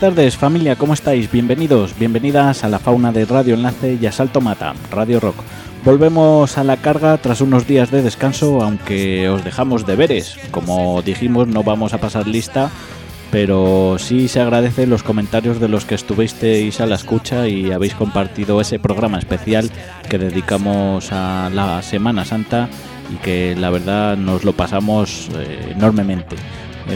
Buenas tardes familia, ¿cómo estáis? Bienvenidos, bienvenidas a la fauna de Radio Enlace y a Salto Mata, Radio Rock. Volvemos a la carga tras unos días de descanso, aunque os dejamos deberes. Como dijimos, no vamos a pasar lista, pero sí se agradecen los comentarios de los que estuvisteis a la escucha y habéis compartido ese programa especial que dedicamos a la Semana Santa y que la verdad nos lo pasamos eh, enormemente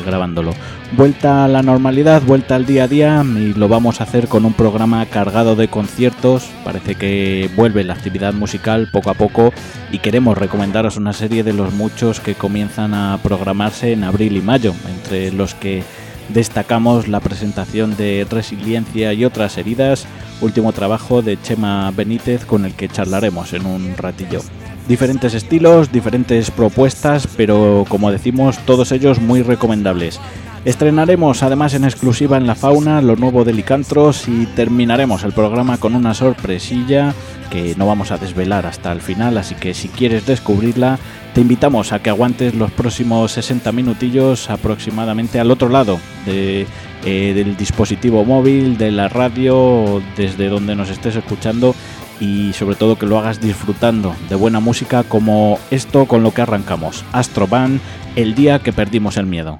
grabándolo. Vuelta a la normalidad, vuelta al día a día y lo vamos a hacer con un programa cargado de conciertos. Parece que vuelve la actividad musical poco a poco y queremos recomendaros una serie de los muchos que comienzan a programarse en abril y mayo, entre los que destacamos la presentación de Resiliencia y otras heridas, último trabajo de Chema Benítez con el que charlaremos en un ratillo. Diferentes estilos, diferentes propuestas, pero como decimos, todos ellos muy recomendables. Estrenaremos además en exclusiva en la fauna lo nuevo de Licantros y terminaremos el programa con una sorpresilla que no vamos a desvelar hasta el final, así que si quieres descubrirla, te invitamos a que aguantes los próximos 60 minutillos aproximadamente al otro lado eh, del dispositivo móvil, de la radio, desde donde nos estés escuchando y sobre todo que lo hagas disfrutando de buena música como esto con lo que arrancamos, Astro Band, el día que perdimos el miedo.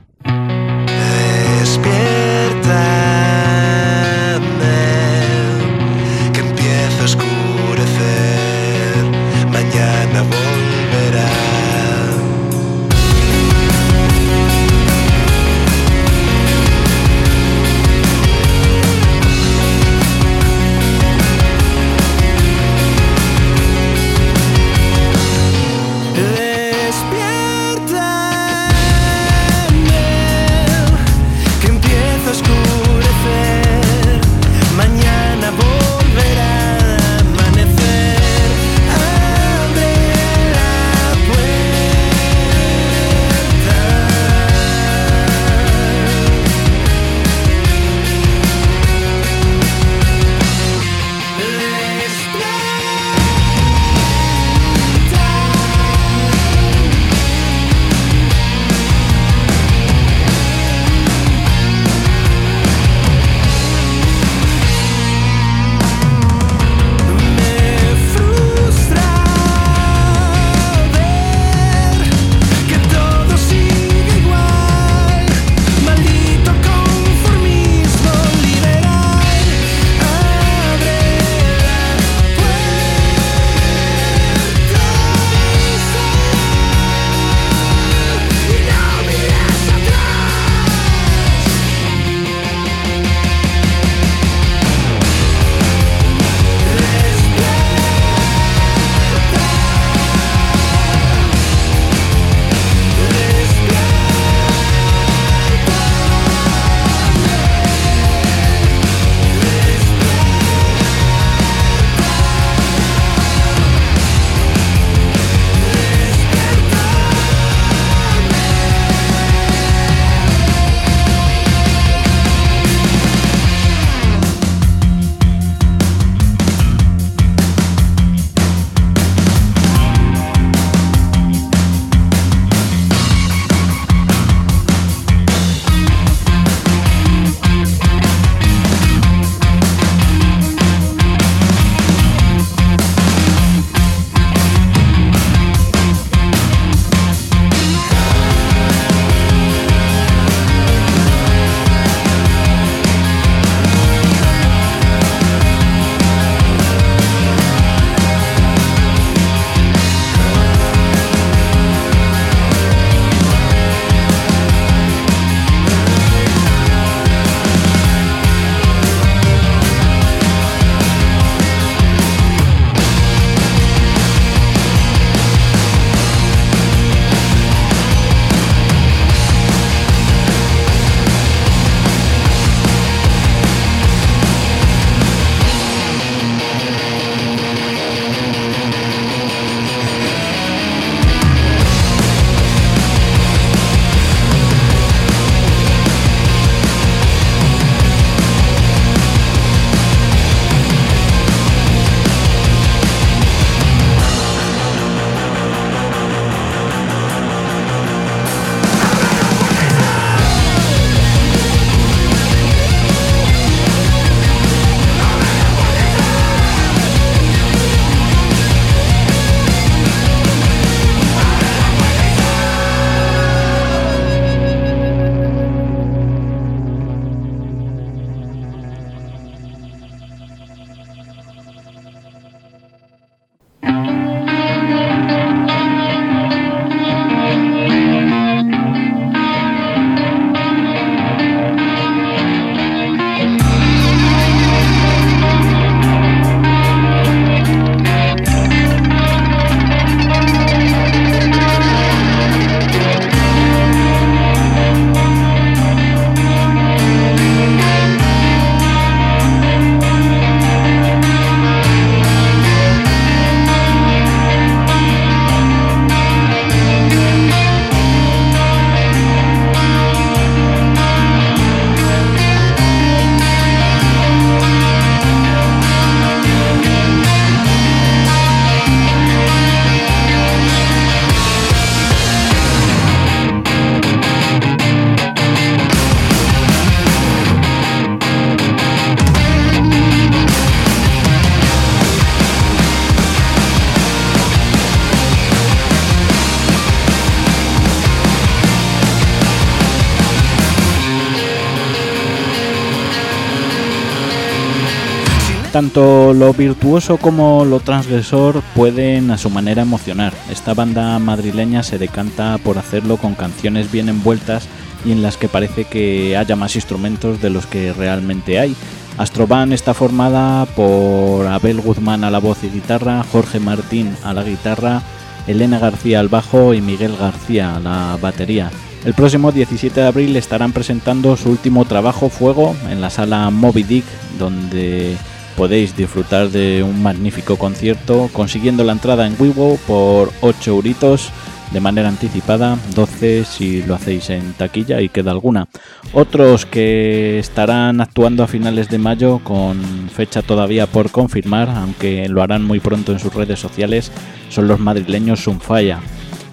Tanto lo virtuoso como lo transgresor pueden a su manera emocionar. Esta banda madrileña se decanta por hacerlo con canciones bien envueltas y en las que parece que haya más instrumentos de los que realmente hay. Astroban está formada por Abel Guzmán a la voz y guitarra, Jorge Martín a la guitarra, Elena García al bajo y Miguel García a la batería. El próximo 17 de abril estarán presentando su último trabajo Fuego en la sala Moby Dick, donde podéis disfrutar de un magnífico concierto consiguiendo la entrada en Wiwo por 8 euritos de manera anticipada, 12 si lo hacéis en taquilla y queda alguna. Otros que estarán actuando a finales de mayo con fecha todavía por confirmar, aunque lo harán muy pronto en sus redes sociales, son los madrileños Sunfaya.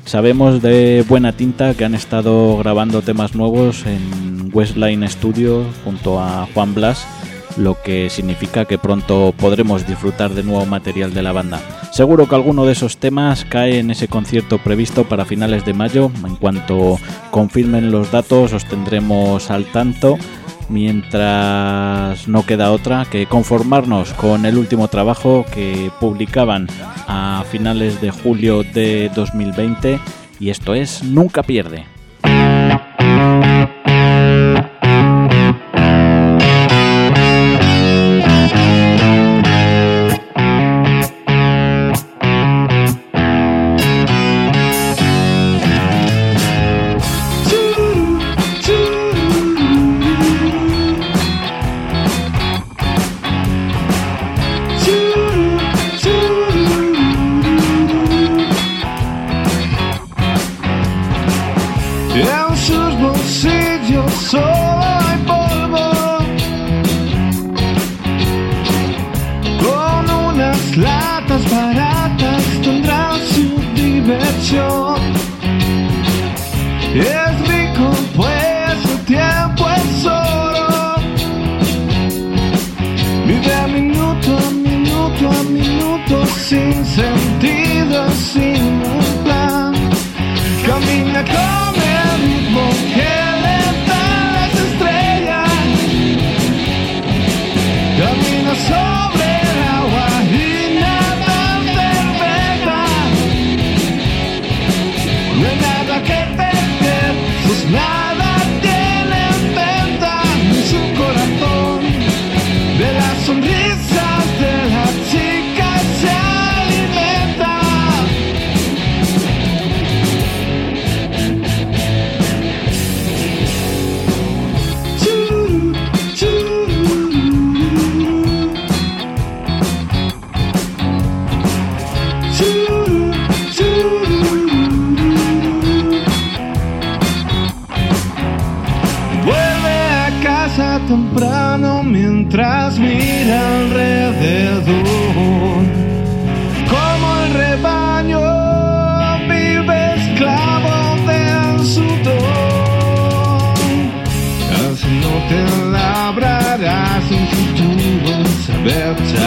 Sabemos de buena tinta que han estado grabando temas nuevos en Westline Studio junto a Juan Blas lo que significa que pronto podremos disfrutar de nuevo material de la banda. Seguro que alguno de esos temas cae en ese concierto previsto para finales de mayo. En cuanto confirmen los datos os tendremos al tanto. Mientras no queda otra que conformarnos con el último trabajo que publicaban a finales de julio de 2020 y esto es Nunca pierde. Nunca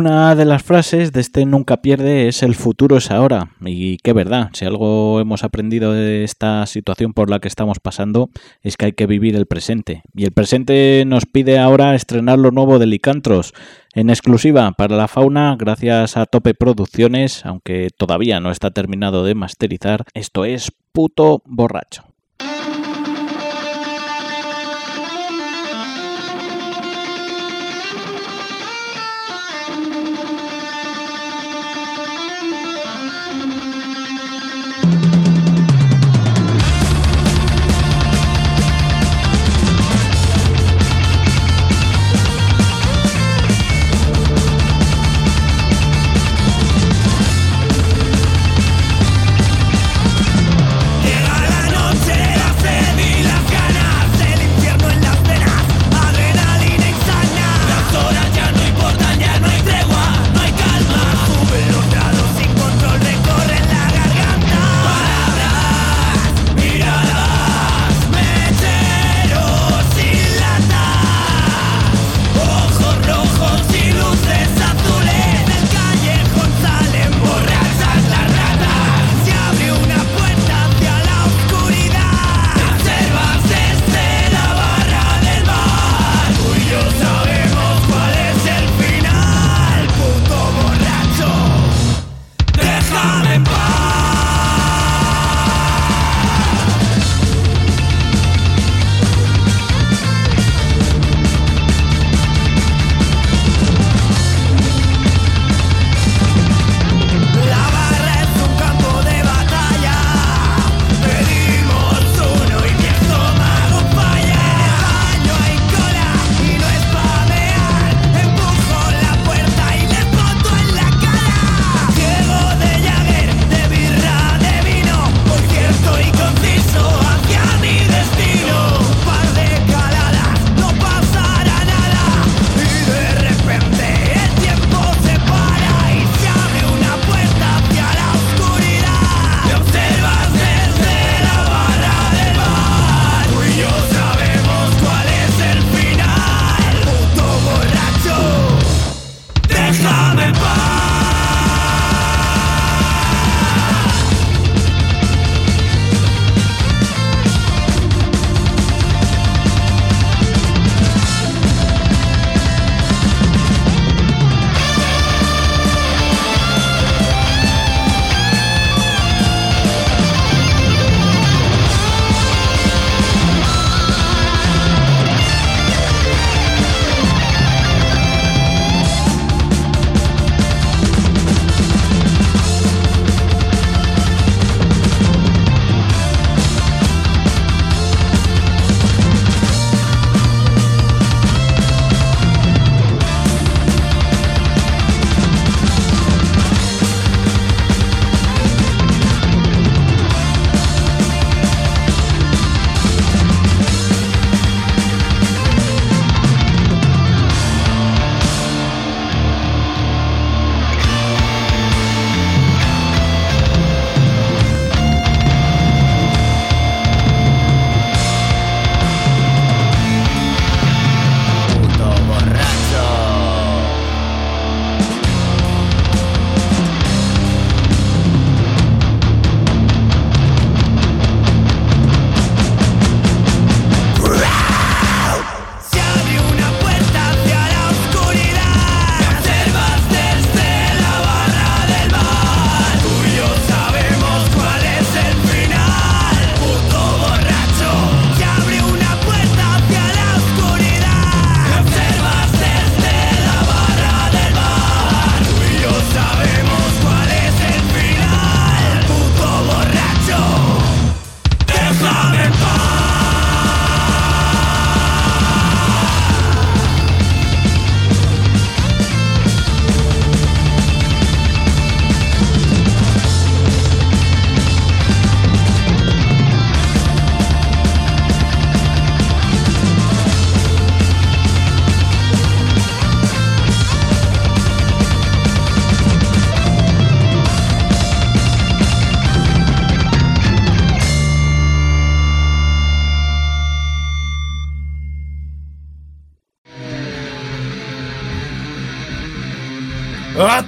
Una de las frases de este nunca pierde es el futuro es ahora. Y qué verdad, si algo hemos aprendido de esta situación por la que estamos pasando es que hay que vivir el presente. Y el presente nos pide ahora estrenar lo nuevo de Licantros en exclusiva para la fauna gracias a Tope Producciones, aunque todavía no está terminado de masterizar. Esto es puto borracho.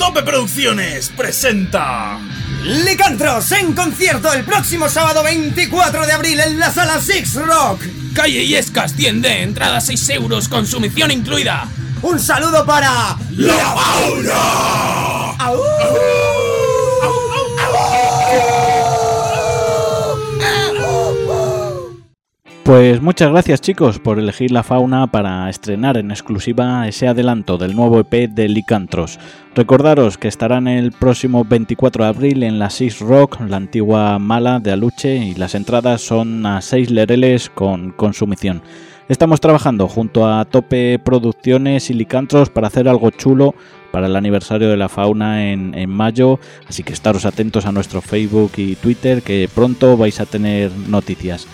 Tope Producciones presenta. Licantros en concierto el próximo sábado 24 de abril en la sala Six Rock. Calle Yescas tiende, entrada 6 euros, consumición incluida. Un saludo para. ¡La Fauna! Pues muchas gracias chicos por elegir la fauna para estrenar en exclusiva ese adelanto del nuevo EP de Licantros. Recordaros que estarán el próximo 24 de abril en la Six Rock, la antigua mala de Aluche, y las entradas son a 6 lereles con consumición. Estamos trabajando junto a Tope Producciones y Licantros para hacer algo chulo para el aniversario de la fauna en, en, mayo, así que estaros atentos a nuestro Facebook y Twitter que pronto vais a tener noticias.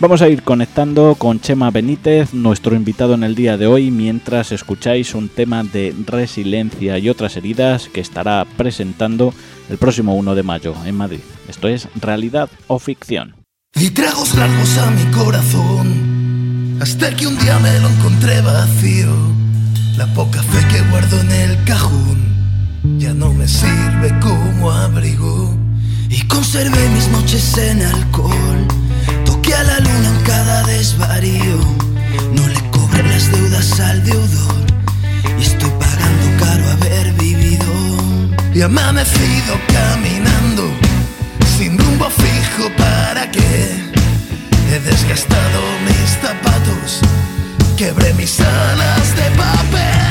Vamos a ir conectando con Chema Benítez, nuestro invitado en el día de hoy, mientras escucháis un tema de resiliencia y otras heridas que estará presentando el próximo 1 de mayo en Madrid. Esto es realidad o ficción. Y tragos largos a mi corazón, hasta que un día me lo encontré vacío. La poca fe que guardo en el cajón ya no me sirve como abrigo. Y conservé mis noches en alcohol la luna en cada desvarío. No le cobré las deudas al deudor. Y estoy pagando caro haber vivido. Y amanecido caminando. Sin rumbo fijo para qué. He desgastado mis zapatos. Quebré mis alas de papel.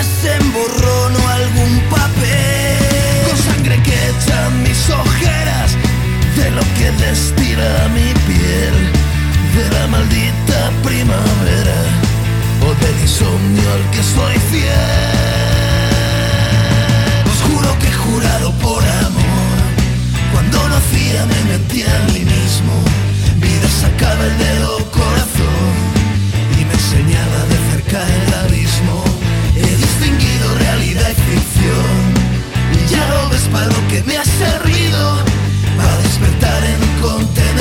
Más emborrono algún papel. Con sangre que echan mis ojeras, de lo que destila mi piel, de la maldita primavera, o del insomnio al que soy fiel. Os juro que he jurado por amor, cuando lo hacía me mentía a mí mismo. Vida sacaba el dedo corazón y me enseñaba de cerca el abismo. Y ya lo ves para lo que me ha servido. Para despertar en un contenedor,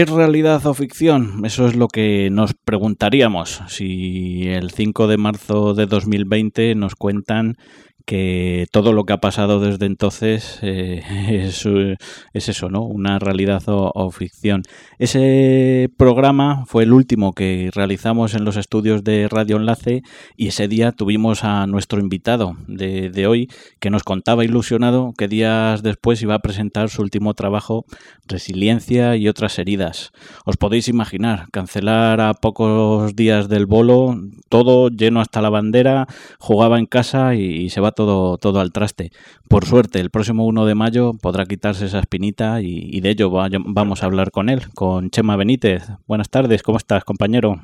¿Es realidad o ficción? Eso es lo que nos preguntaríamos si el 5 de marzo de 2020 nos cuentan que todo lo que ha pasado desde entonces eh, es, eso, ¿no? Una realidad o, ficción. Ese programa fue el último que realizamos en los estudios de Radio Enlace y ese día tuvimos a nuestro invitado de, hoy que nos contaba ilusionado que días después iba a presentar su último trabajo, Resiliencia y otras heridas. Os podéis imaginar, cancelar a pocos días del bolo, todo lleno hasta la bandera, jugaba en casa y, se va todo, todo al traste. Por suerte, el próximo 1 de mayo podrá quitarse esa espinita y, de ello vamos a hablar con él, con Chema Benítez. Buenas tardes, ¿cómo estás, compañero?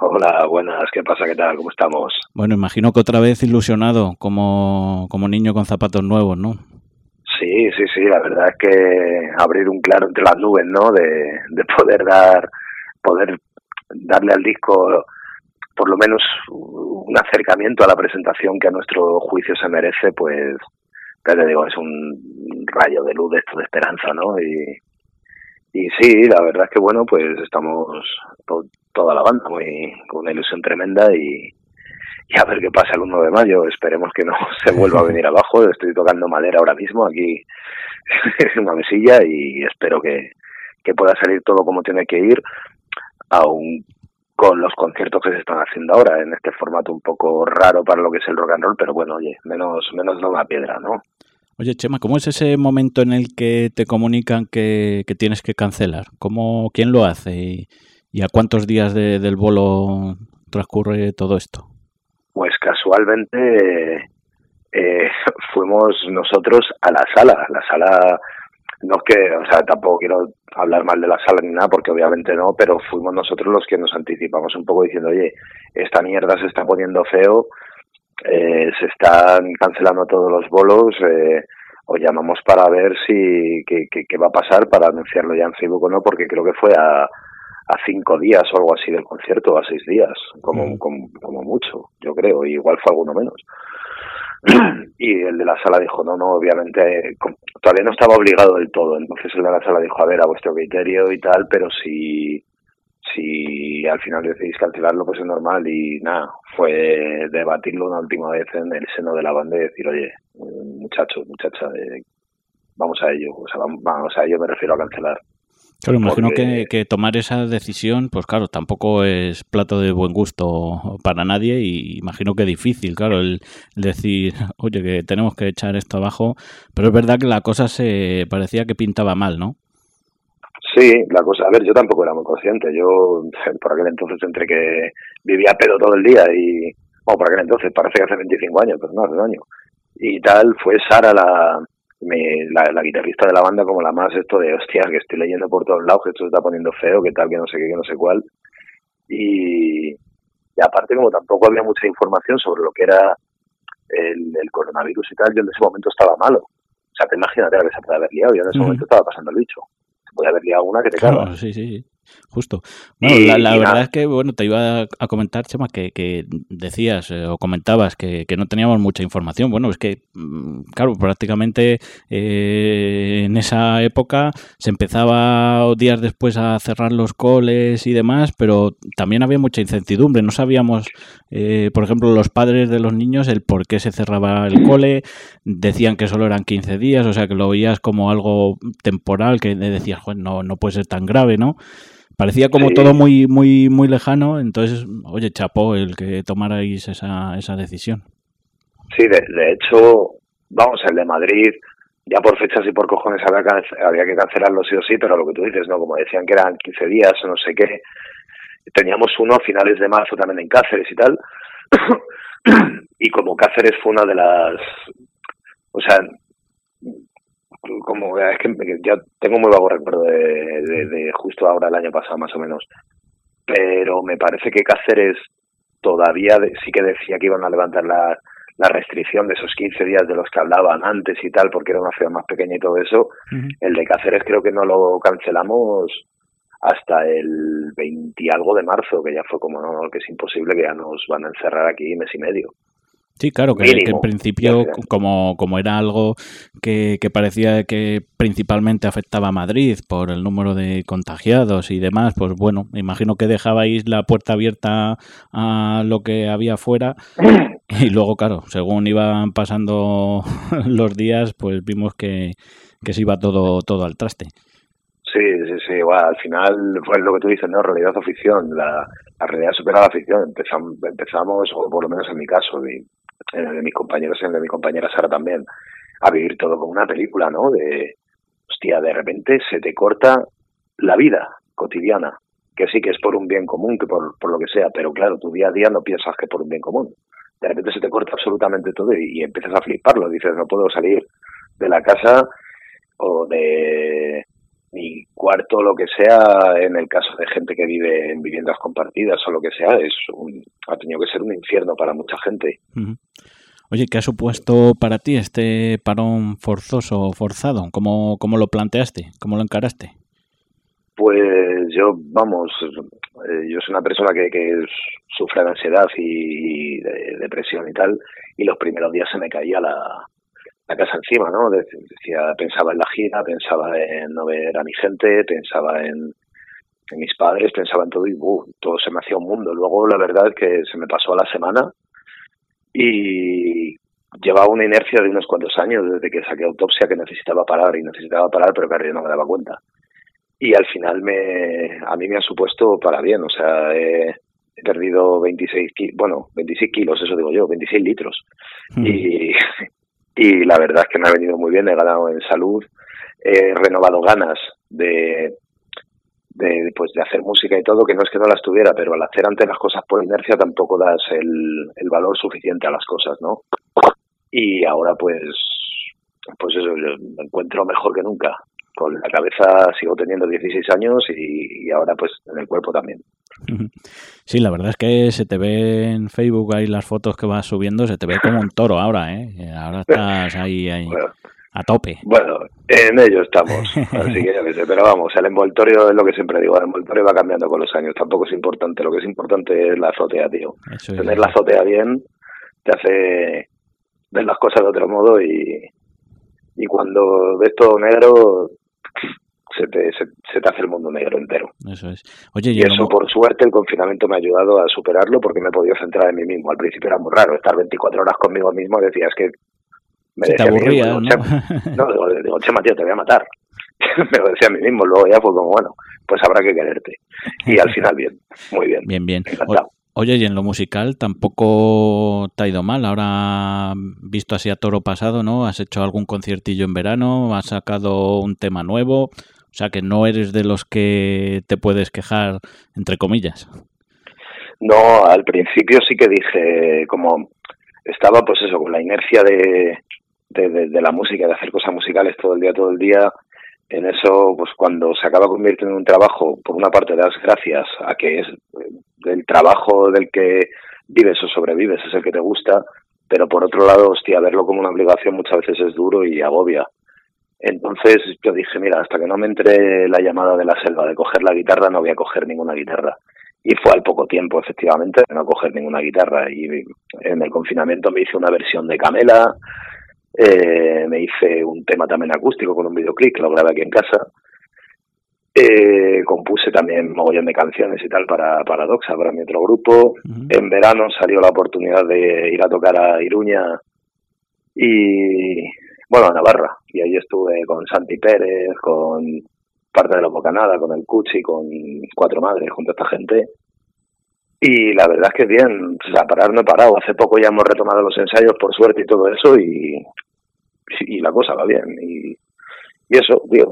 Hola, buenas, ¿qué pasa? ¿Qué tal? ¿Cómo estamos? Bueno, imagino que otra vez ilusionado, como, como niño con zapatos nuevos, ¿no? Sí, sí, sí, la verdad es que abrir un claro entre las nubes, ¿no? De, de poder dar, poder darle al disco por lo menos un acercamiento a la presentación que a nuestro juicio se merece, pues, ya te digo, es un rayo de luz de esto de esperanza, ¿no? Y, y sí, la verdad es que, bueno, pues estamos toda la banda muy con una ilusión tremenda y, y a ver qué pasa el 1 de mayo. Esperemos que no se vuelva a venir abajo. Estoy tocando madera ahora mismo aquí en una mesilla y espero que, que pueda salir todo como tiene que ir, aun con los conciertos que se están haciendo ahora en este formato un poco raro para lo que es el rock and roll, pero bueno, oye, menos menos no la piedra, ¿no? Oye, Chema, ¿cómo es ese momento en el que te comunican que, que tienes que cancelar? ¿Cómo, ¿Quién lo hace y, a cuántos días del bolo transcurre todo esto? Pues casualmente eh, fuimos nosotros a la sala, la sala no es que, o sea, tampoco quiero hablar mal de la sala ni nada, porque obviamente no, pero fuimos nosotros los que nos anticipamos un poco diciendo, oye, esta mierda se está poniendo feo, eh, se están cancelando todos los bolos, eh, os llamamos para ver si qué, qué, va a pasar para anunciarlo ya en Facebook o no, porque creo que fue a, a cinco días o algo así del concierto, a seis días, como, mm. como, como mucho, yo creo, y igual fue alguno menos. y el de la sala dijo, no, no, obviamente todavía no estaba obligado del todo, entonces el de la sala dijo, a ver, a vuestro criterio y tal, pero si, si al final decidís cancelarlo, pues es normal y nada, fue debatirlo una última vez en el seno de la banda y decir, oye, muchachos, muchacha, eh, vamos a ello, o sea, vamos a ello me refiero a cancelar. Claro, imagino que, que, tomar esa decisión, pues claro, tampoco es plato de buen gusto para nadie y imagino que difícil, claro, el decir, oye, que tenemos que echar esto abajo, pero es verdad que la cosa se parecía que pintaba mal, ¿no? Sí, la cosa, a ver, yo tampoco era muy consciente, yo por aquel entonces entre que vivía pedo todo el día y, bueno, por aquel entonces, parece que hace 25 años, pero no, hace un año, y tal, fue Sara la, me, la, guitarrista de la banda como la más esto de hostias que estoy leyendo por todos lados que esto se está poniendo feo que tal que no sé qué que no sé cuál y, y aparte como tampoco había mucha información sobre lo que era el, el, coronavirus y tal yo en ese momento estaba malo. O sea te imagínate la que se puede haber liado yo en ese momento estaba pasando el bicho. Se puede haber liado una que te claro, sí, sí, sí justo. Bueno, la, verdad es que, bueno, te iba a comentar, Chema, que, que decías eh, o comentabas que, que, no teníamos mucha información. Bueno, es que, mm, claro, prácticamente eh, en esa época se empezaba días después a cerrar los coles y demás, pero también había mucha incertidumbre. No sabíamos, eh, por ejemplo, los padres de los niños el por qué se cerraba el cole. Decían que solo eran 15 días, o sea, que lo veías como algo temporal, que decías, no, no puede ser tan grave, ¿no? Parecía como todo muy, muy, muy lejano, entonces, oye, chapó el que tomarais esa, esa decisión. Sí, de, hecho, vamos, el de Madrid, ya por fechas y por cojones había, que cancelarlo sí o sí, pero lo que tú dices, ¿no? Como decían que eran 15 días o no sé qué, teníamos uno a finales de marzo también en Cáceres y tal, y como Cáceres fue una de las, o sea, como es que ya tengo muy vago recuerdo de, justo ahora el año pasado más o menos. Pero me parece que Cáceres todavía sí que decía que iban a levantar la, la restricción de esos 15 días de los que hablaban antes y tal porque era una ciudad más pequeña y todo eso. El de Cáceres creo que no lo cancelamos hasta el 20 algo de marzo que ya fue como no, que es imposible que ya nos van a encerrar aquí mes y medio Sí, claro, que, en principio, como, como era algo que, que, parecía que principalmente afectaba a Madrid por el número de contagiados y demás, pues bueno, me imagino que dejabais la puerta abierta a lo que había fuera y luego, claro, según iban pasando los días, pues vimos que, que se iba todo, todo al traste. Sí, sí, sí, bueno, al final fue lo que tú dices, ¿no? Realidad o ficción, la, la realidad supera la ficción. Empezamos, empezamos, o por lo menos en mi caso, de, de mis compañeros y de mi compañera Sara también, a vivir todo como una película, ¿no? De, hostia, de repente se te corta la vida cotidiana, que sí que es por un bien común, que por, por lo que sea, pero claro, tu día a día no piensas que por un bien común. De repente se te corta absolutamente todo y, y empiezas a fliparlo. Dices, no puedo salir de la casa o de mi cuarto, lo que sea, en el caso de gente que vive en viviendas compartidas o lo que sea, es un, ha tenido que ser un infierno para mucha gente. Oye, ¿qué ha supuesto para ti este parón forzoso o forzado? ¿Cómo, ¿Cómo lo planteaste? ¿Cómo lo encaraste? Pues yo, vamos, eh, yo soy una persona que, que sufre de ansiedad y, de depresión y tal, y los primeros días se me caía la, la casa encima, ¿no? Decía, pensaba en la gira, pensaba en no ver a mi gente, pensaba en, en mis padres, pensaba en todo y uh, todo se me hacía un mundo. Luego la verdad es que se me pasó a la semana y llevaba una inercia de unos cuantos años desde que saqué autopsia que necesitaba parar y necesitaba parar, pero que no me daba cuenta. Y al final me, a mí me ha supuesto para bien, o sea, he, perdido 26 kilos, bueno, 26 kilos, eso digo yo, 26 litros. Y, y la verdad es que me ha venido muy bien, he ganado en salud, he renovado ganas de, de, pues, de hacer música y todo, que no es que no las tuviera, pero al hacer antes las cosas por inercia tampoco das el, el valor suficiente a las cosas, ¿no? Y ahora pues, pues eso, me encuentro mejor que nunca. Con la cabeza sigo teniendo 16 años y, y ahora pues en el cuerpo también. Sí, la verdad es que se te ve en Facebook ahí las fotos que vas subiendo, se te ve como un toro ahora, ¿eh? Ahora estás ahí, ahí a tope. Bueno, en ello estamos, así que ya sé, pero vamos, el envoltorio es lo que siempre digo, el envoltorio va cambiando con los años, tampoco es importante, lo que es importante es la azotea, tío. Tener la azotea bien te hace ver las cosas de otro modo y, y cuando ves todo negro se te, se, te hace el mundo negro entero. Eso es. Oye, y eso, por suerte, el confinamiento me ha ayudado a superarlo porque me he podido centrar en mí mismo. Al principio era muy raro estar 24 horas conmigo mismo. Decía, es que me decía te aburría, ¿no? no, digo, digo, Chema, tío, te voy a matar. me lo decía a mí mismo. Luego ya fue como, bueno, pues habrá que quererte. Y al final, bien, muy bien. Bien, bien. Oye, y en lo musical tampoco te ha ido mal. Ahora, visto así a toro pasado, ¿no? Has hecho algún conciertillo en verano, has sacado un tema nuevo. O sea que no eres de los que te puedes quejar, entre comillas. No, al principio sí que dije, como estaba pues eso, con la inercia de, de, la música, de hacer cosas musicales todo el día, todo el día, en eso, pues cuando se acaba convirtiendo en un trabajo, por una parte das gracias a que es el trabajo del que vives o sobrevives, es el que te gusta, pero por otro lado, hostia, verlo como una obligación muchas veces es duro y agobia. Entonces yo dije, mira, hasta que no me entre la llamada de la selva de coger la guitarra, no voy a coger ninguna guitarra. Y fue al poco tiempo, efectivamente, de no coger ninguna guitarra. Y en el confinamiento me hice una versión de Camela, eh, me hice un tema también acústico con un videoclip que lo grabé aquí en casa. Eh, compuse también mogollón de canciones y tal para, para Doxa, para mi otro grupo. En verano salió la oportunidad de ir a tocar a Iruña y, bueno, a Navarra. Y ahí estuve con Santi Pérez, con parte de la Bocanada, con el Cuchi, con Cuatro Madres, junto a esta gente. Y la verdad es que bien, o sea, parar no he parado. Hace poco ya hemos retomado los ensayos, por suerte, y todo eso, y, y la cosa va bien. Y, eso, tío,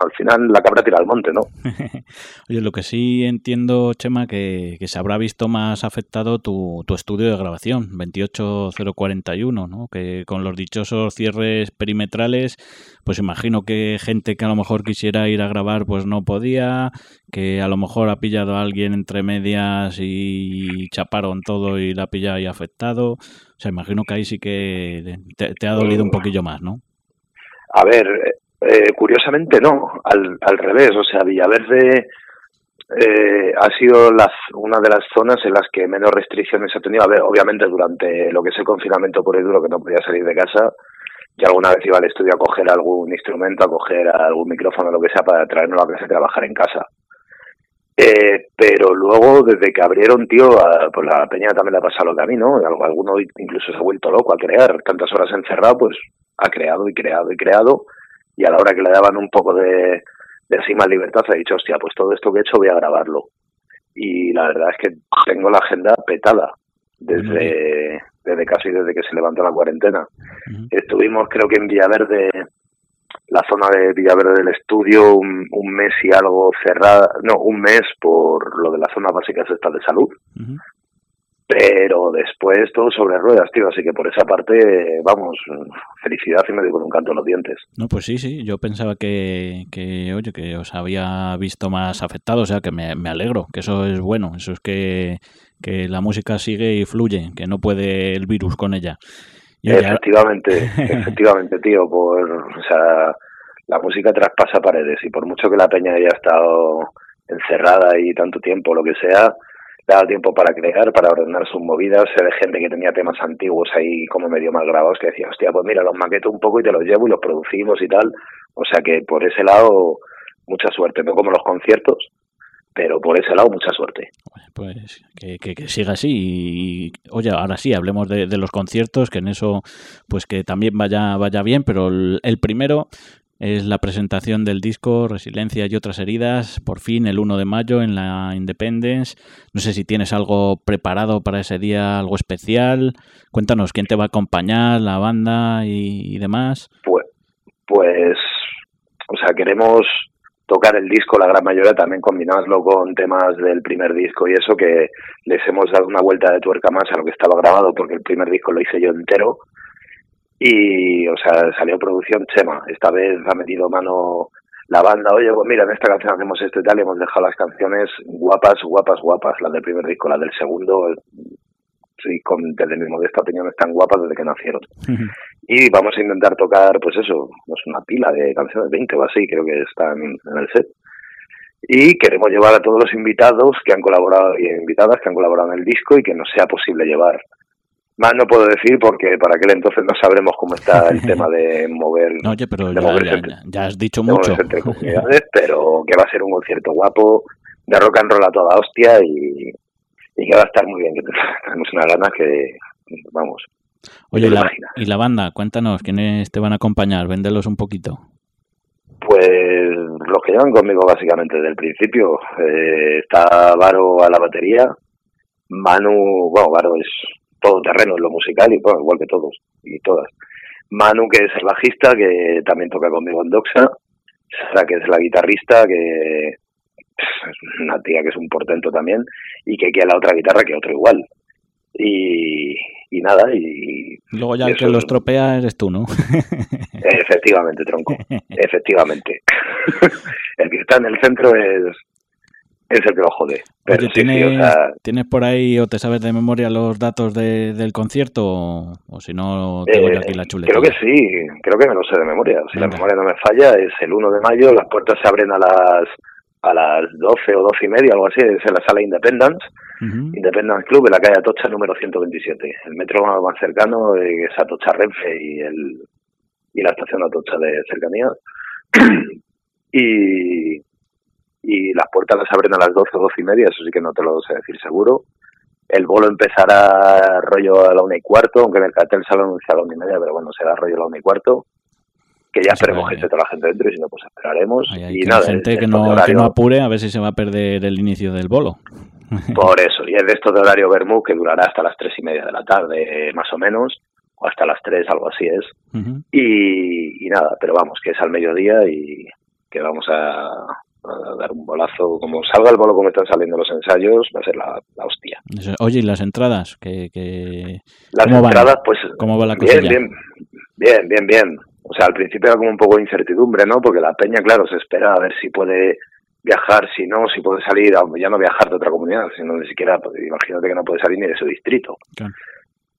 al final la cabra tira al monte, ¿no? Oye, lo que sí entiendo, Chema, que, que se habrá visto más afectado tu, tu, estudio de grabación, 28041, ¿no? Que con los dichosos cierres perimetrales, pues imagino que gente que a lo mejor quisiera ir a grabar, pues no podía, que a lo mejor ha pillado a alguien entre medias y chaparon todo y la ha pillado y afectado. O sea, imagino que ahí sí que te, te ha dolido un poquillo más, ¿no? A ver, eh, curiosamente no, al, al revés, o sea, Villaverde eh, ha sido una de las zonas en las que menos restricciones ha tenido. A ver, obviamente durante lo que es el confinamiento por el duro, que no podía salir de casa, y alguna vez iba al estudio a coger algún instrumento, a coger algún micrófono, lo que sea, para traernos a casa y trabajar en casa. Eh, pero luego, desde que abrieron, tío, pues la peña también le ha pasado lo que a mí, ¿no? Alguno incluso se ha vuelto loco a crear. Tantas horas encerrado, pues ha creado y creado y creado. Y a la hora que le daban un poco de, de más libertad, ha dicho, hostia, pues todo esto que he hecho voy a grabarlo. Y la verdad es que tengo la agenda petada desde, desde casi desde que se levantó la cuarentena. Estuvimos, creo que en Villaverde, la zona de Villaverde del estudio, un, mes y algo cerrada, no, un mes por lo de las zonas básicas estas de salud. Pero después todo sobre ruedas, tío. Así que por esa parte, vamos, felicidad y me dio con un canto en los dientes. No, pues sí, sí. Yo pensaba que, que oye, que os había visto más afectado. O sea, que me, me alegro, que eso es bueno. Eso es que, que la música sigue y fluye, que no puede el virus con ella. efectivamente, efectivamente, tío. Por, o sea, la música traspasa paredes y por mucho que la peña haya estado encerrada y tanto tiempo, lo que sea, daba tiempo para crear, para ordenar sus movidas, se ve gente que tenía temas antiguos ahí como medio mal grabados que decía, hostia, pues mira, los maqueto un poco y te los llevo y los producimos y tal. O sea que por ese lado, mucha suerte, no como los conciertos, pero por ese lado, mucha suerte. Pues que, siga así. Y, oye, ahora sí, hablemos de, de, los conciertos, que en eso, pues que también vaya, vaya bien, pero el primero, es la presentación del disco Resiliencia y otras heridas, por fin el 1 de mayo en la Independence. No sé si tienes algo preparado para ese día, algo especial. Cuéntanos quién te va a acompañar, la banda y, demás. Pues, pues, o sea, queremos tocar el disco, la gran mayoría, también combinarlo con temas del primer disco y eso que les hemos dado una vuelta de tuerca más a lo que estaba grabado, porque el primer disco lo hice yo entero y, o sea, salió producción Chema. Esta vez ha metido mano la banda. Oye, pues mira, en esta canción hacemos esto y tal, y hemos dejado las canciones guapas, guapas, guapas. Las del primer disco, las del segundo, sí, con, desde mi modesta opinión, están guapas desde que nacieron. y vamos a intentar tocar, pues eso, pues una pila de canciones, 20 o así, creo que están en el set. Y queremos llevar a todos los invitados que han colaborado y invitadas que han colaborado en el disco y que no sea posible llevar más no puedo decir porque para aquel entonces no sabremos cómo está el tema de mover. No, oye, pero ya, has dicho mucho. pero que va a ser un concierto guapo, de rock and roll a toda hostia y, y que va a estar muy bien. Que tenemos una gana que, vamos. Oye, y la banda, cuéntanos, ¿quiénes te van a acompañar? Véndelos un poquito. Pues los que llevan conmigo básicamente desde el principio. Eh, está Varo a la batería, Manu, bueno, Varo es todo terreno en lo musical y bueno, igual que todos y todas. Manu, que es el bajista, que también toca conmigo en Doxa. Sara, que es la guitarrista, que es una tía que es un portento también, y que a la otra guitarra, que otro igual. Y, y nada, y... Luego ya el que lo estropea eres tú, ¿no? Efectivamente, tronco, efectivamente. el que está en el centro es, es el que lo jode. Pero ¿tienes, por ahí o te sabes de memoria los datos del concierto? O, si no, tengo yo aquí la chuleta. Creo que sí, creo que me lo sé de memoria. Si la memoria no me falla, es el 1 de mayo, las puertas se abren a las a las 12 o 12 y media, algo así, es en la sala Independence, Independence Club, en la calle Atocha número 127. El metro más cercano es Atocha Renfe y, el, y la estación Atocha de cercanía. y, y las puertas las abren a las 12 o 12 y media, eso sí que no te lo sé decir seguro. El bolo empezará rollo a la una y cuarto, aunque en el cartel sale anunciado a la una y media, pero bueno, será rollo a la una y cuarto. Que ya esperemos que esté toda la gente dentro y si no, pues esperaremos. y nada, gente que no, que no apure a ver si se va a perder el inicio del bolo. Por eso, y es de esto de horario Bermú que durará hasta las tres y media de la tarde, más o menos, o hasta las tres, algo así es. y, y nada, pero vamos, que es al mediodía y que vamos a, a dar un bolazo. Como salga el bolo como están saliendo los ensayos, va a ser la, hostia. Oye, ¿y las entradas? que Las entradas, pues. ¿Cómo va la bien, bien, bien, bien, bien. O sea, al principio era como un poco de incertidumbre, ¿no? Porque la peña, claro, se espera a ver si puede viajar, si no, si puede salir, ya no viajar de otra comunidad, sino ni siquiera, pues, imagínate que no puede salir ni de su distrito.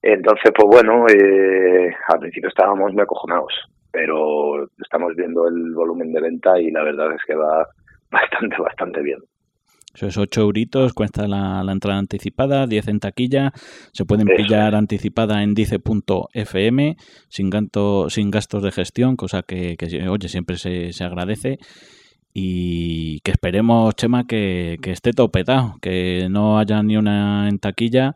Entonces, pues bueno, eh, al principio estábamos muy acojonados, pero estamos viendo el volumen de venta y la verdad es que va bastante, bastante bien. Eso es 8 euritos, cuesta la, entrada anticipada, 10 en taquilla. Se pueden pillar anticipada en dice.fm sin, sin gastos de gestión, cosa que, oye, siempre se, se agradece y que esperemos, Chema, que, que esté topetado, que no haya ni una en taquilla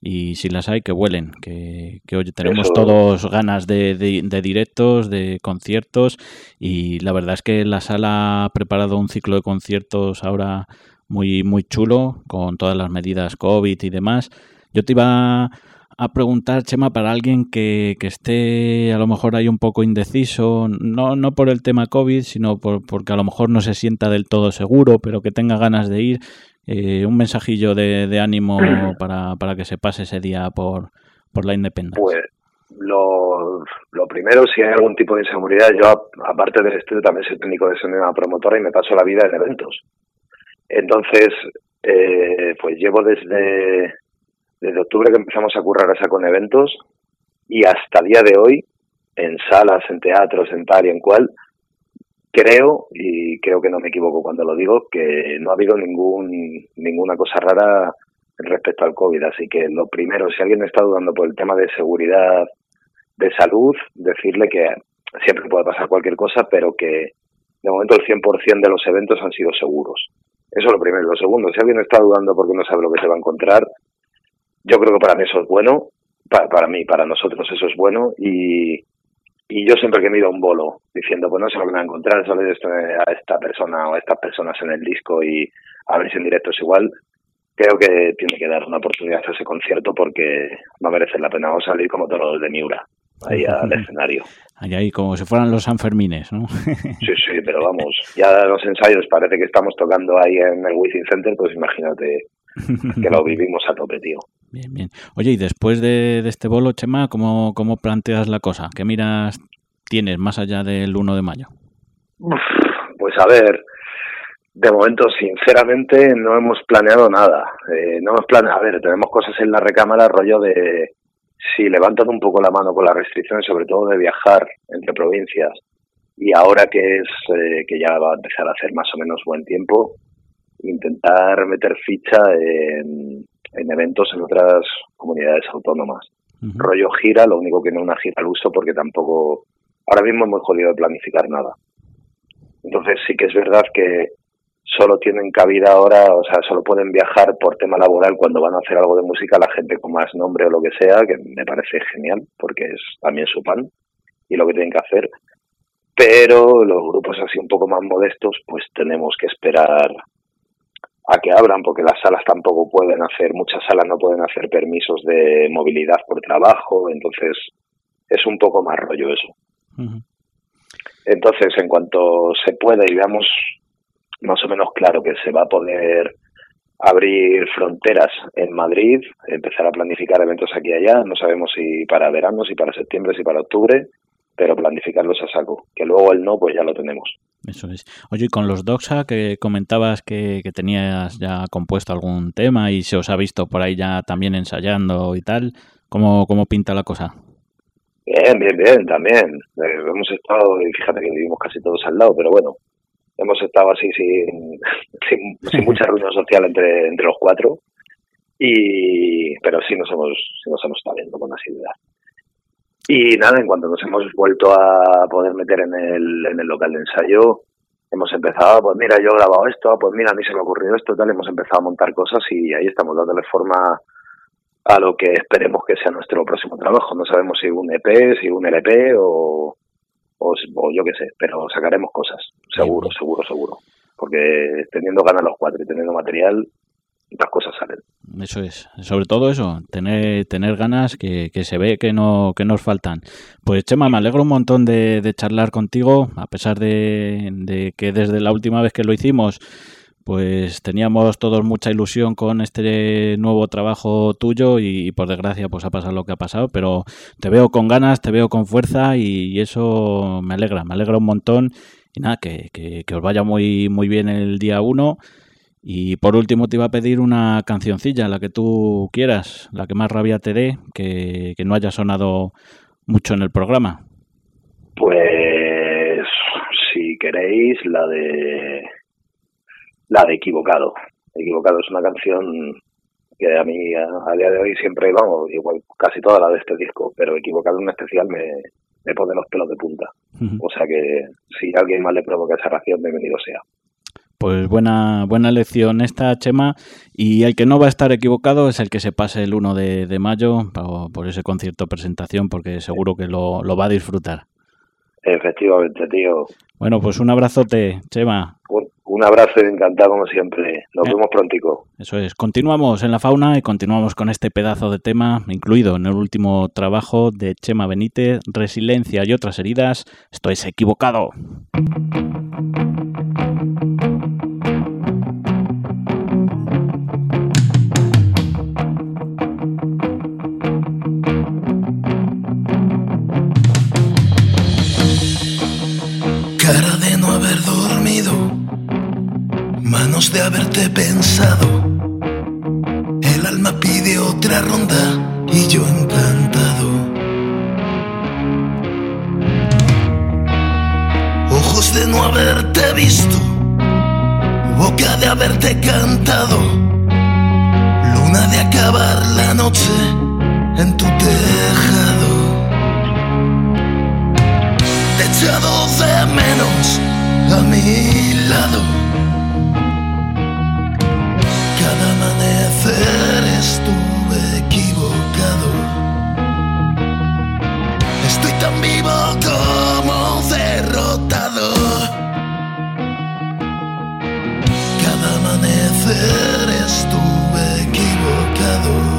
y si las hay, que vuelen, que, que oye, tenemos todos ganas de, de, directos, de conciertos y la verdad es que la sala ha preparado un ciclo de conciertos ahora muy, muy chulo con todas las medidas COVID y demás. Yo te iba a preguntar, Chema, para alguien que, que, esté a lo mejor ahí un poco indeciso, no, no por el tema COVID, sino por, porque a lo mejor no se sienta del todo seguro, pero que tenga ganas de ir, eh, un mensajillo de, de ánimo para, para, que se pase ese día por, por la independencia. Pues lo, lo, primero, si hay algún tipo de inseguridad, yo aparte del estudio también soy técnico de sonido promotora y me paso la vida en eventos. Entonces, eh, pues llevo desde desde octubre que empezamos a currar esa con eventos y hasta día de hoy, en salas, en teatros, en tal y en cual, creo, y creo que no me equivoco cuando lo digo, que no ha habido ningún, ninguna cosa rara respecto al COVID. Así que lo primero, si alguien está dudando por el tema de seguridad, de salud, decirle que siempre puede pasar cualquier cosa, pero que de momento el 100% de los eventos han sido seguros. Eso es lo primero. Lo segundo, si alguien está dudando porque no sabe lo que se va a encontrar, yo creo que para mí eso es bueno, para, para mí, para nosotros eso es bueno y, y yo siempre que ido a un bolo diciendo, pues no sé lo que me voy a encontrar, solo a esta persona o a estas personas en el disco y a ver si en directo es igual, creo que tiene que dar una oportunidad a ese concierto porque va a merecer la pena. Vamos a salir como todos los de Miura, ahí al escenario. Ahí, ahí, como si fueran los Sanfermines, ¿no? sí, sí, pero vamos, ya los ensayos parece que estamos tocando ahí en el Wizzing Center, pues imagínate que lo vivimos a tope, tío. Bien, bien. Oye, y después de, este bolo, Chema, ¿cómo, ¿cómo planteas la cosa? ¿Qué miras tienes más allá del 1 de mayo? pues a ver, de momento, sinceramente, no hemos planeado nada. Eh, no hemos planeado, a ver, tenemos cosas en la recámara, rollo de si levantan un poco la mano con las restricciones, sobre todo de viajar entre provincias, y ahora que es eh, que ya va a empezar a hacer más o menos buen tiempo, intentar meter ficha en, eventos en otras comunidades autónomas. Rollo gira, lo único que no una gira al uso porque tampoco, ahora mismo es muy jodido de planificar nada. Entonces sí que es verdad que solo tienen cabida ahora, o sea, solo pueden viajar por tema laboral cuando van a hacer algo de música la gente con más nombre o lo que sea, que me parece genial porque es también su pan y lo que tienen que hacer. Pero los grupos así un poco más modestos, pues tenemos que esperar a que abran, porque las salas tampoco pueden hacer, muchas salas no pueden hacer permisos de movilidad por trabajo, entonces es un poco más rollo eso. Entonces, en cuanto se pueda y veamos más o menos claro que se va a poder abrir fronteras en Madrid, empezar a planificar eventos aquí y allá, no sabemos si para verano, si para septiembre, si para octubre, pero planificarlos a saco, que luego el no, pues ya lo tenemos. Eso es. Oye, y con los Doxa, que comentabas que, tenías ya compuesto algún tema y se os ha visto por ahí ya también ensayando y tal, ¿cómo, cómo pinta la cosa? Bien, bien, bien, también. Eh, hemos estado, y fíjate que vivimos casi todos al lado, pero bueno, hemos estado así sin, sin, mucha reunión social entre, entre los cuatro, y pero sí nos hemos, sí nos hemos estado viendo con asiduidad. Y nada, en cuanto nos hemos vuelto a poder meter en el, en el local de ensayo, hemos empezado, pues mira, yo he grabado esto, pues mira, a mí se me ha ocurrido esto, tal, hemos empezado a montar cosas y ahí estamos dándole forma a lo que esperemos que sea nuestro próximo trabajo. No sabemos si un EP, si un LP o, o, yo qué sé, pero sacaremos cosas, seguro, seguro, seguro. Porque teniendo ganas los cuatro y teniendo material, las cosas salen. Eso es, sobre todo eso, tener, tener ganas que, que se ve que no que nos faltan. Pues Chema, me alegro un montón de, de charlar contigo, a pesar de, de, que desde la última vez que lo hicimos, pues teníamos todos mucha ilusión con este nuevo trabajo tuyo y, por desgracia pues ha pasado lo que ha pasado, pero te veo con ganas, te veo con fuerza y, eso me alegra, me alegra un montón. Y nada, que, que, que os vaya muy, muy bien el día uno y por último te iba a pedir una cancioncilla, la que tú quieras, la que más rabia te dé, que, no haya sonado mucho en el programa. Pues si queréis la de la de equivocado. Equivocado es una canción que a mí a, día de hoy siempre, vamos, igual casi toda la de este disco, pero Equivocado en especial me, me pone los pelos de punta. O sea que si a alguien más le provoca esa reacción, bienvenido sea. Pues buena, buena lección esta, Chema. Y el que no va a estar equivocado es el que se pase el 1 de, mayo por, ese concierto presentación, porque seguro que lo, va a disfrutar. Efectivamente, tío. Bueno, pues un abrazote, Chema. Un, abrazo encantado como siempre. Nos eh, vemos prontico. Eso es. Continuamos en la fauna y continuamos con este pedazo de tema incluido en el último trabajo de Chema Benítez, Resiliencia y otras heridas. Esto es equivocado. De haberte pensado. El alma pide otra ronda y yo encantado. Ojos de no haberte visto, boca de haberte cantado, luna de acabar la noche en tu tejado. Te echado de menos a mi lado estuve equivocado. Estoy tan vivo como derrotado. Cada amanecer estuve equivocado.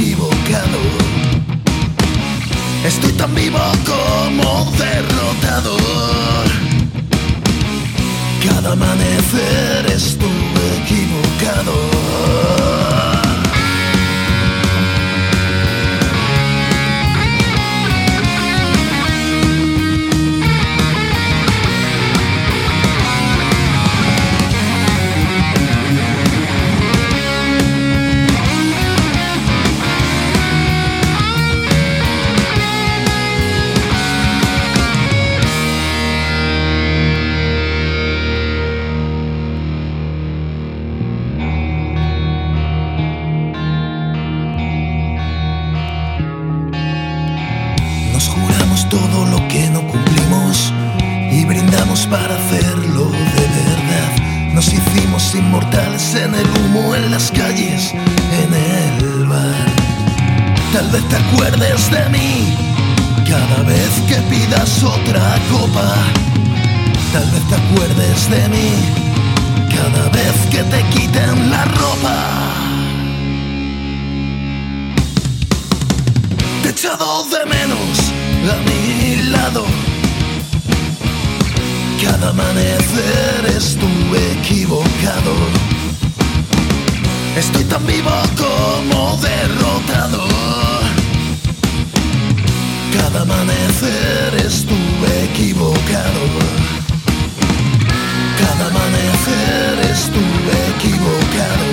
Equivocado. Estoy tan vivo como derrotador. Cada amanecer estuve equivocado. Tal vez te acuerdes de mí, cada vez que pidas otra copa. Tal vez te acuerdes de mí, cada vez que te quiten la ropa. Te he echado de menos a mi lado. Cada amanecer estuve equivocado. Estoy tan vivo como derrotado cada amanecer estuve equivocado. Cada amanecer estuve equivocado.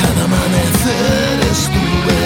Cada amanecer estuve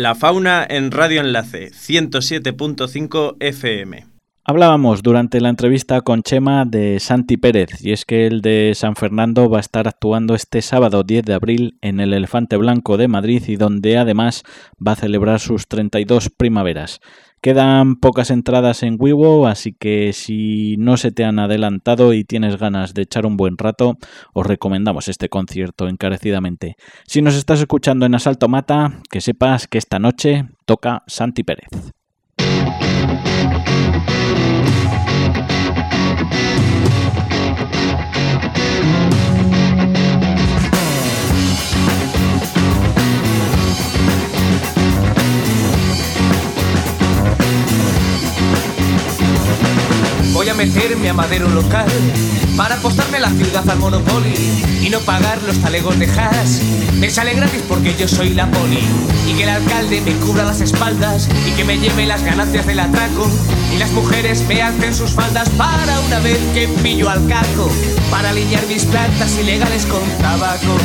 La fauna en Radio Enlace 107.5 FM. Hablábamos durante la entrevista con Chema de Santi Pérez y es que el de San Fernando va a estar actuando este sábado 10 de abril en el Elefante Blanco de Madrid y donde además va a celebrar sus 32 primaveras. Quedan pocas entradas en Wiwo, así que si no se te han adelantado y tienes ganas de echar un buen rato, os recomendamos este concierto encarecidamente. Si nos estás escuchando en Asalto Mata, que sepas que esta noche toca Santi Pérez. A meterme a madero local para apostarme la ciudad al Monopoly y no pagar los talegos de hash. Me sale gratis porque yo soy la poli y que el alcalde me cubra las espaldas y que me lleve las ganancias del atraco y las mujeres me hacen sus faldas para una vez que pillo al caco para alinear mis plantas ilegales con tabaco.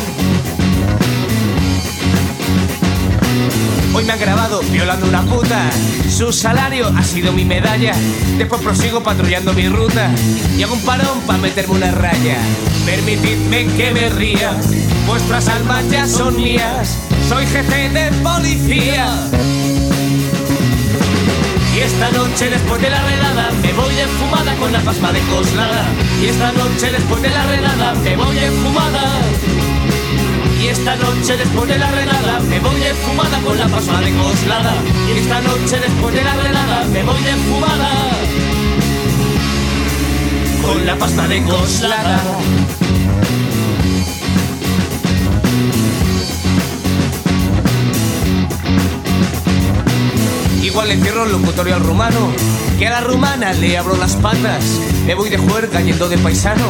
Hoy me han grabado violando una puta. Su salario ha sido mi medalla. Después prosigo patrullando mi ruta. Y hago un parón para meterme una raya. Permitidme que me ría. Vuestras almas ya son mías. Soy jefe de policía. Y esta noche después de la redada me voy de fumada con la pasma de coslada. Y esta noche después de la redada me voy de fumada. Y esta noche después de la redada me voy de fumada con la pasma de coslada. Y esta noche después de la redada me voy de fumada con la pasta de coslada. Igual le cierro el locutorio al rumano, que a la rumana le abro las patas. Me voy de juerga yendo de paisano,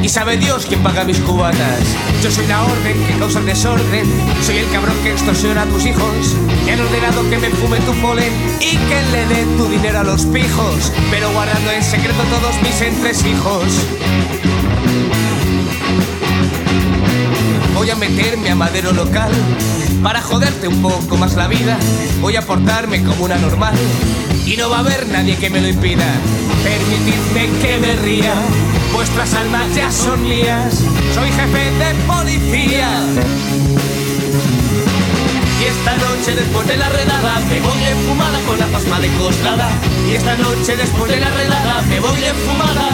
y sabe Dios quién paga mis cubatas. Yo soy la orden que causa el desorden, soy el cabrón que extorsiona a tus hijos. Han ordenado que me fume tu polen y que le dé tu dinero a los pijos, pero guardando en secreto todos mis entresijos. Voy a meterme a madero local para joderte un poco más la vida. Voy a portarme como una normal y no va a haber nadie que me lo impida. Permitidme que me ría, vuestras almas ya son mías. Soy jefe de policía. Y esta noche después de la redada me voy de fumada con la pasma de coslada. Y esta noche después de la redada me voy de fumada.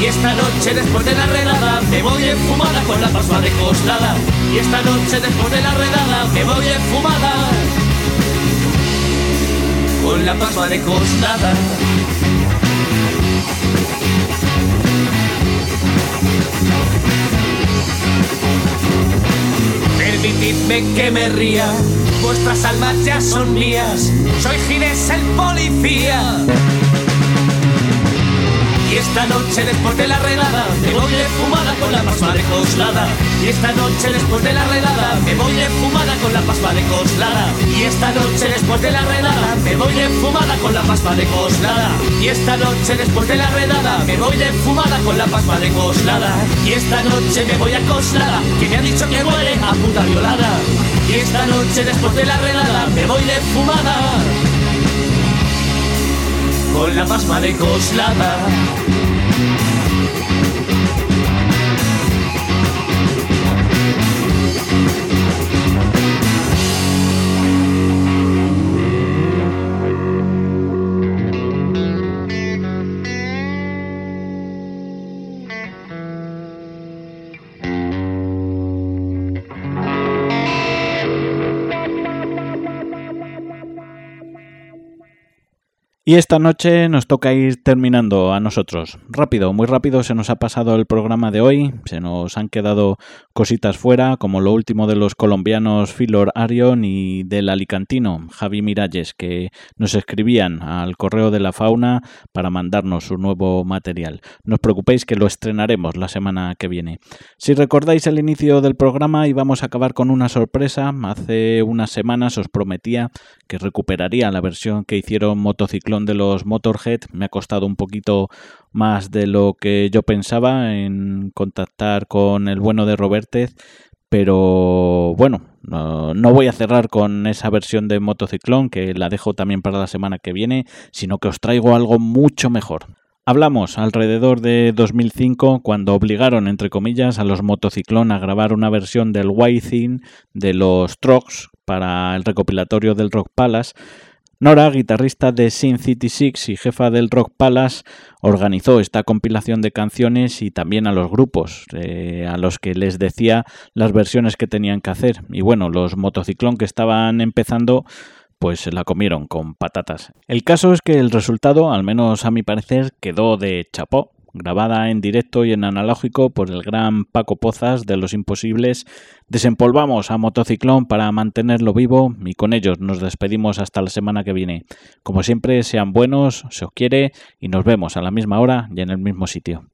Y esta noche después de la redada me voy enfumada con la pasma de coslada. Y esta noche después de la redada me voy enfumada con la pasma de coslada. Permitidme que me ría, vuestras almas ya son mías. Soy Ginés el policía. Y esta noche después de la redada me voy de fumada con la pasma de coslada. Y esta noche después de la redada me voy de fumada con la pasma de coslada. Y esta noche después de la redada me voy de fumada con la pasma de coslada. Y esta noche después de la redada me voy de fumada con la pasma de coslada. Y esta noche me voy a coslada que me ha dicho que huele a puta violada. Y esta noche después de la redada me voy de fumada con la pasma de coslada. Y esta noche nos toca ir terminando a nosotros. Rápido, muy rápido se nos ha pasado el programa de hoy. Se nos han quedado cositas fuera, como lo último de los colombianos Filor Arion y del alicantino Javi Miralles, que nos escribían al correo de la fauna para mandarnos su nuevo material. No os preocupéis que lo estrenaremos la semana que viene. Si recordáis el inicio del programa, íbamos a acabar con una sorpresa. Hace unas semanas os prometía que recuperaría la versión que hicieron De los Motorhead me ha costado un poquito más de lo que yo pensaba en contactar con el bueno de Robertez, Pero bueno, no, voy a cerrar con esa versión de motociclón, que la dejo también para la semana que viene, sino que os traigo algo mucho mejor. Hablamos alrededor de 2005 cuando obligaron, entre comillas, a los motociclón a grabar una versión del White de los Trucks para el recopilatorio del Rock Palace Nora, guitarrista de Sin City Six y jefa del Rock Palace, organizó esta compilación de canciones y también a los grupos, eh, a los que les decía las versiones que tenían que hacer. Y bueno, los motociclón que estaban empezando pues se la comieron con patatas. El caso es que el resultado, al menos a mi parecer, quedó de chapó grabada en directo y en analógico por el gran Paco Pozas de Los Imposibles. Desempolvamos a Motociclón para mantenerlo vivo y con ellos nos despedimos hasta la semana que viene. Como siempre, sean buenos, se os quiere y nos vemos a la misma hora y en el mismo sitio.